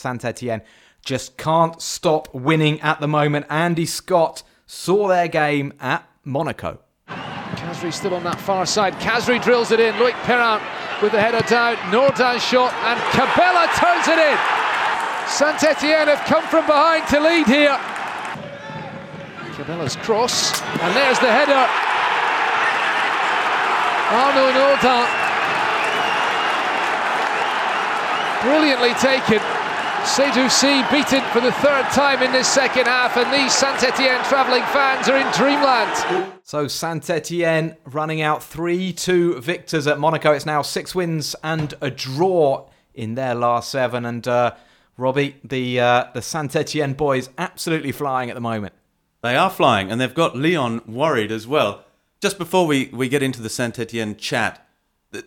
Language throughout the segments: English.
Saint Etienne just can't stop winning at the moment. Andy Scott saw their game at Monaco. Khazri still on that far side. Khazri drills it in. Loic Perrin with the header down. Nordin shot and Cabella turns it in. Saint Etienne have come from behind to lead here. Cabella's cross and there's the header. Arnaud Nordin. Brilliantly taken. Seydou Sy beaten for the third time in this second half, and these Saint Etienne travelling fans are in dreamland. So Saint Etienne running out 3 2 victors at Monaco. It's now six wins and a draw in their last seven. And uh, Robbie, the, uh, the Saint Etienne boys absolutely flying at the moment. They are flying, and they've got Lyon worried as well. Just before we, we get into the Saint Etienne chat,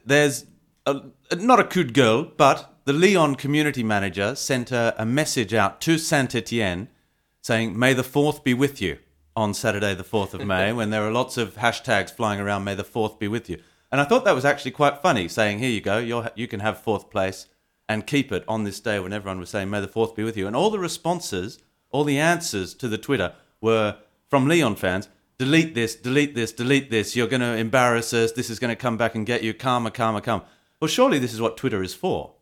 there's a, not a coup girl, but the Lyon community manager sent a, a message out to Saint Etienne saying, May the 4th be with you on Saturday, the 4th of May, when there are lots of hashtags flying around, May the 4th be with you. And I thought that was actually quite funny, saying, Here you go, you you can have fourth place and keep it on this day when everyone was saying, May the 4th be with you. And all the responses, all the answers to the Twitter were from Lyon fans delete this, delete this, delete this. You're going to embarrass us. This is going to come back and get you. Karma, karma, karma. Well, surely this is what Twitter is for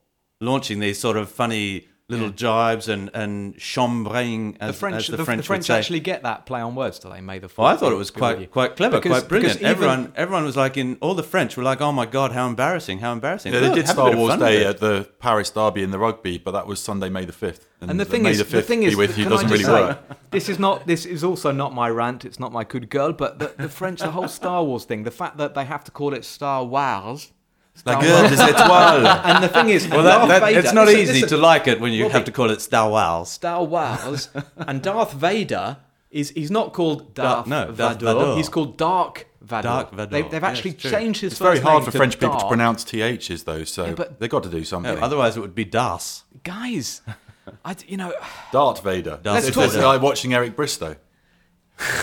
launching these sort of funny little yeah. jibes and and chambring as the French. As the, the, French, the French actually get that play on words, do they? May the. Well, I thought it was quite quite clever, because, quite brilliant. Everyone everyone was like in all the French were like, oh my god, how embarrassing, how embarrassing. Yeah, they did Star Wars Day at the Paris Derby in the rugby, but that was Sunday, May the fifth. And, and, the thing May is, the, the thing is, with you doesn't really say, work. This is not. This is also not my rant. It's not my good girl. But the, the French, the whole Star Wars thing, the fact that they have to call it Star Wars La Guerre des étoiles. And the thing is, well, that, that, Vader, it's not listen, easy listen, to like it when you Robbie, have to call it Star Wars. Star Wars. and Darth Vader is he's not called Darth, no, Darth Vador. Vador. He's called Dark Vador. Dark Vador. They, have actually yeah, changed his It's very hard for French people to pronounce THs, though, so yeah, they've got to do something. Yeah, otherwise, it would be Das. Guys, I, you know. Darth Vader. Darth it's Vader. like watching Eric Bristow.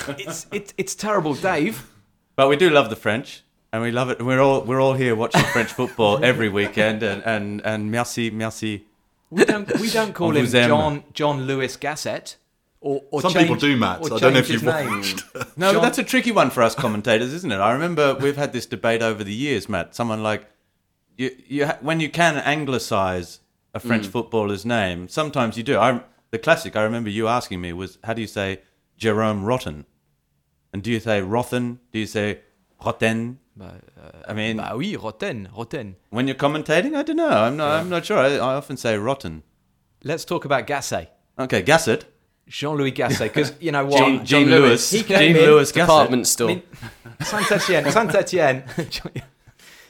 it's, it, it's terrible, Dave. But we do love the French and we love it. We're all we're all here watching French football every weekend, and and and merci, merci. We don't we don't call him John John Louis Gasset. Or, or Some change, people do, Matt. I don't know if you've watched. no, but that's a tricky one for us commentators, isn't it? I remember we've had this debate over the years, Matt. Someone like you, you when you can anglicize a French mm. footballer's name, sometimes you do. I the classic I remember you asking me was, how do you say Jerome Rotten? And do you say Rothen? Do you say Rotten? Bah, I mean, bah oui, rotten, rotten. When you're commentating, I don't know. I'm not. Yeah. I'm not sure. I, I, often say rotten. Let's talk about Gasset. Okay, Gasset. Jean-Louis Gasset, because you know what? Jean, Jean Louis. He Jean Louis department store. I mean, Saint Etienne. Saint Etienne.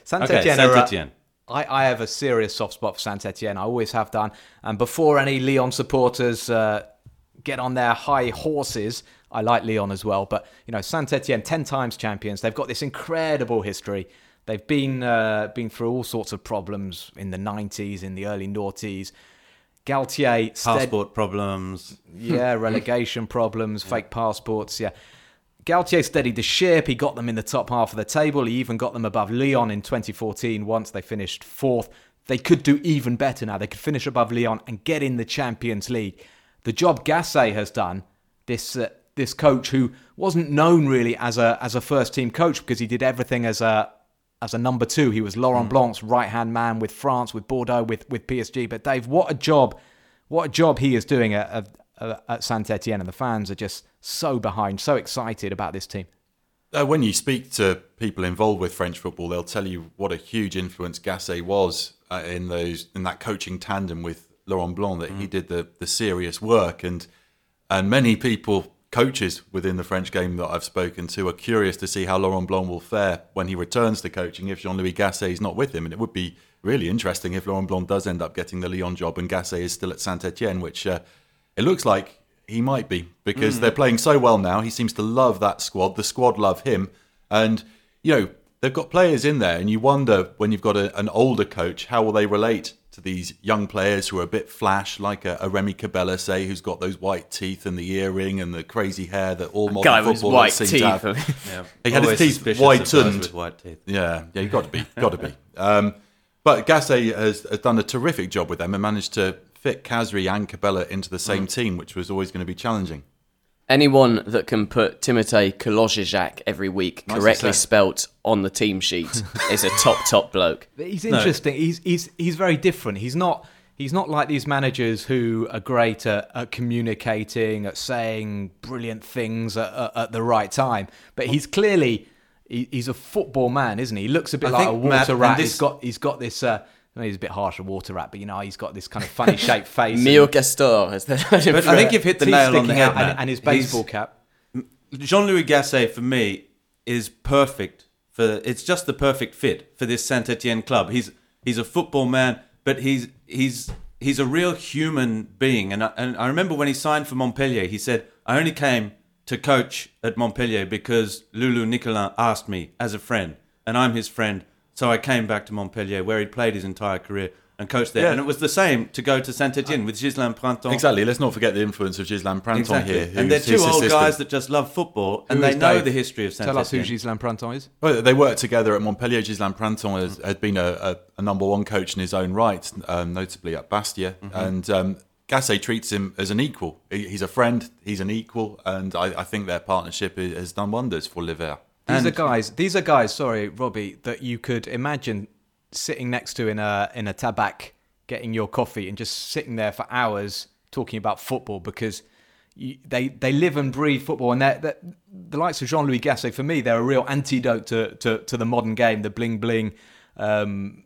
Saint okay, Etienne. Saint Etienne. I, I have a serious soft spot for Saint Etienne. I always have done. And before any Lyon supporters uh, get on their high horses, I like Leon as well, but you know, Saint Etienne, ten times champions. They've got this incredible history. They've been uh, been through all sorts of problems in the '90s, in the early noughties. Galtier, passport problems, yeah, relegation problems, fake passports, yeah. Galtier steadied the ship. He got them in the top half of the table. He even got them above Lyon in 2014 once they finished fourth. They could do even better now. They could finish above Lyon and get in the Champions League. The job Gasset has done, this uh, this coach who wasn't known really as a as a first team coach because he did everything as a as a number two. He was Laurent mm. Blanc's right hand man with France, with Bordeaux, with with PSG. But Dave, what a job! What a job he is doing at, at, at Saint Etienne, and the fans are just so behind, so excited about this team. Uh, when you speak to people involved with French football, they'll tell you what a huge influence Gasset was uh, in those in that coaching tandem with Laurent Blanc. That mm. he did the the serious work, and and many people coaches within the French game that I've spoken to are curious to see how Laurent Blanc will fare when he returns to coaching if Jean-Louis Gasset is not with him. And it would be really interesting if Laurent Blanc does end up getting the Lyon job and Gasset is still at Saint-Etienne, which uh, it looks like he might be because mm. they're playing so well now. He seems to love that squad. The squad love him. And, you know, they've got players in there and you wonder when you've got a, an older coach, how will they relate to these young players who are a bit flash, like a, a Remy Cabella, say, who's got those white teeth and the earring and the crazy hair that all modern Guy footballers white seem teeth. to have. yeah. He had Always his teeth whitened. with white teeth. Yeah, yeah, you got to be, got to be. Um, but Gasset has, has done a terrific job with them and managed to fit Khazri and Cabella into the same team, which was always going to be challenging. Anyone that can put Timothée Kolodziejczak every week Nicely correctly spelt on the team sheet is a top top bloke. He's interesting. He's he's he's very different. He's not he's not like these managers who are great at, at communicating, at saying brilliant things at, at, at the right time. But he's clearly he, he's a football man, isn't he? He looks a bit I like a think, water Matt, rat. this- He's got he's got this. Uh, I know he's a bit harsh, a water rat, but you know he's got this kind of funny shaped face. Mio and Castor, as they're But I think you've hit the nail on the head, and, and his He's- baseball cap. Jean-Louis Gasset for me is perfect for it's just the perfect fit for this Saint Etienne club. He's he's a football man, but he's he's he's a real human being. And I, and I remember when he signed for Montpellier, he said, "I only came to coach at Montpellier because Loulou Nicollin asked me as a friend, and I'm his friend, so I came back to Montpellier where he'd played his entire career." And coached there, Yeah. and it was the same to go to Saint Etienne with Ghislain Printant. Exactly. Let's not forget the influence of Ghislain Printant Exactly. here. and they're two old assistant. guys that just love football, and Who they is know Dave? the history of Saint Tell us who Etienne. Ghislain Printant is. Well, they worked together at Montpellier. Ghislain Printant has, had been a, a, a number one coach in his own right, um, notably at Bastia. Mm-hmm. And um, Gasset treats him as an equal. He's a friend, he's an equal, and I, I think their partnership i- has done wonders for Liver. These And- are guys. These are guys. Sorry, Robbie, that you could imagine sitting next to in a in a tabac, getting your coffee, and just sitting there for hours talking about football because you, they they live and breathe football. And they're, they're, the likes of Jean Louis Gasset, for me, they're a real antidote to to, to the modern game, the bling bling. Um,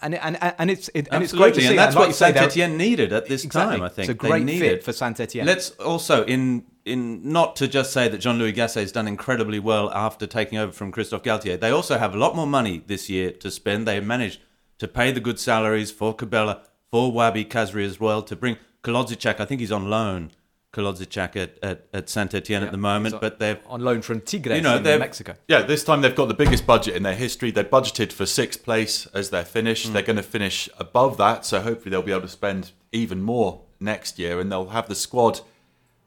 and, and and it's it, and it's great to see. and that's like what you say, Saint Etienne needed at this Exactly. time. I think It's a They great needed- fit for Saint Etienne. Let's also in in not to just say that Jean Louis Gasset has done incredibly well after taking over from Christophe Galtier. They also have a lot more money this year to spend. They managed to pay the good salaries for Cabella, for Wahbi Khazri as well. To bring Kolodziejczak, I think he's on loan. Kolodziejczak at, at, at Saint Etienne at the moment, on- but they're on loan from Tigres You know, in they've- Mexico. Yeah, this time they've got the biggest budget in their history. They budgeted for sixth place as their finish. Mm. They're going to finish above that, so hopefully they'll be able to spend even more next year, and they'll have the squad.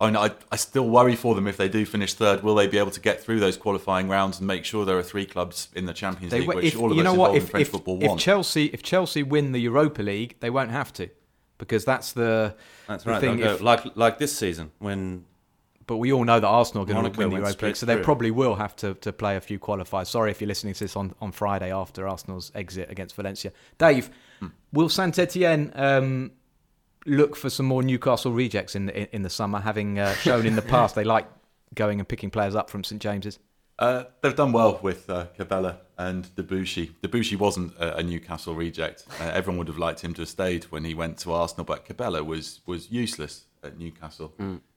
I, mean, I, I still worry for them if they do finish third. Will they be able to get through those qualifying rounds and make sure there are three clubs in the Champions They, League, w- which all of you us know involved what? in If, French if, football if want? Chelsea if Chelsea win the Europa League, they won't have to, because that's the that's the right. thing. go if- like like this season when but we all know that Arsenal are going Monaco to win the Europa League, so they through. probably will have to, to play a few qualifiers. Sorry if you're listening to this on, on Friday after Arsenal's exit against Valencia. Dave, Hmm. will Saint Etienne um, look for some more Newcastle rejects in the, in, in the summer, having uh, shown in the past they like going and picking players up from St James's? Uh, they've done well with uh, Cabella and Debuchy. Debuchy wasn't a, a Newcastle reject. Uh, everyone would have liked him to have stayed when he went to Arsenal, but Cabella was was useless at Newcastle.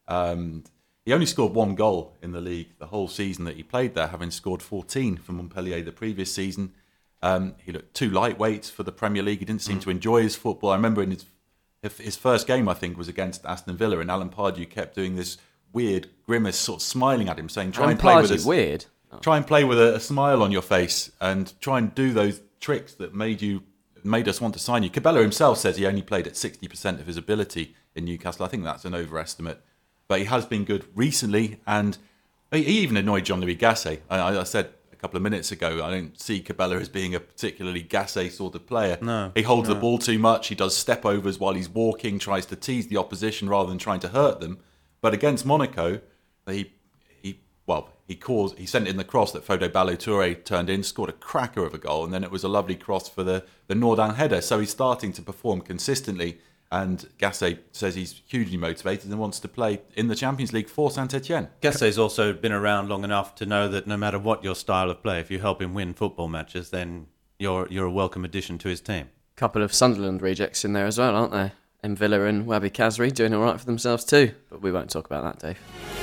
Um, he only scored one goal in the league the whole season that he played there, having scored 14 for Montpellier the previous season. Um, he looked too lightweight for the Premier League. He didn't seem to enjoy his football. I remember in his if his first game, I think, was against Aston Villa, and Alan Pardew kept doing this weird grimace, sort of smiling at him, saying, "Try And and play with Pardew, us." weird. Oh. Try and play with a, a smile on your face, and try and do those tricks that made you made us want to sign you. Cabella himself says he only played at sixty percent of his ability in Newcastle. I think that's an overestimate, but he has been good recently, and he, even annoyed John Louis Gasset. I, I- said a couple of minutes ago, I don't see Cabella as being a particularly Gasset sort of player. No, he holds the ball too much. He does step overs while he's walking, tries to tease the opposition rather than trying to hurt them. But against Monaco, he he well he caused he sent in the cross that Fodé Ballo-Touré turned in, scored a cracker of a goal, and then it was a lovely cross for the the Nordin header. So he's starting to perform consistently. And Gasset says he's hugely motivated and wants to play in the Champions League for Saint Etienne. Gasset's also been around long enough to know that no matter what your style of play, if you help him win football matches, then you're you're a welcome addition to his team. couple of Sunderland rejects in there as well, aren't there? M'Vila and Wahbi Khazri doing all right for themselves too. But we won't talk about that, Dave.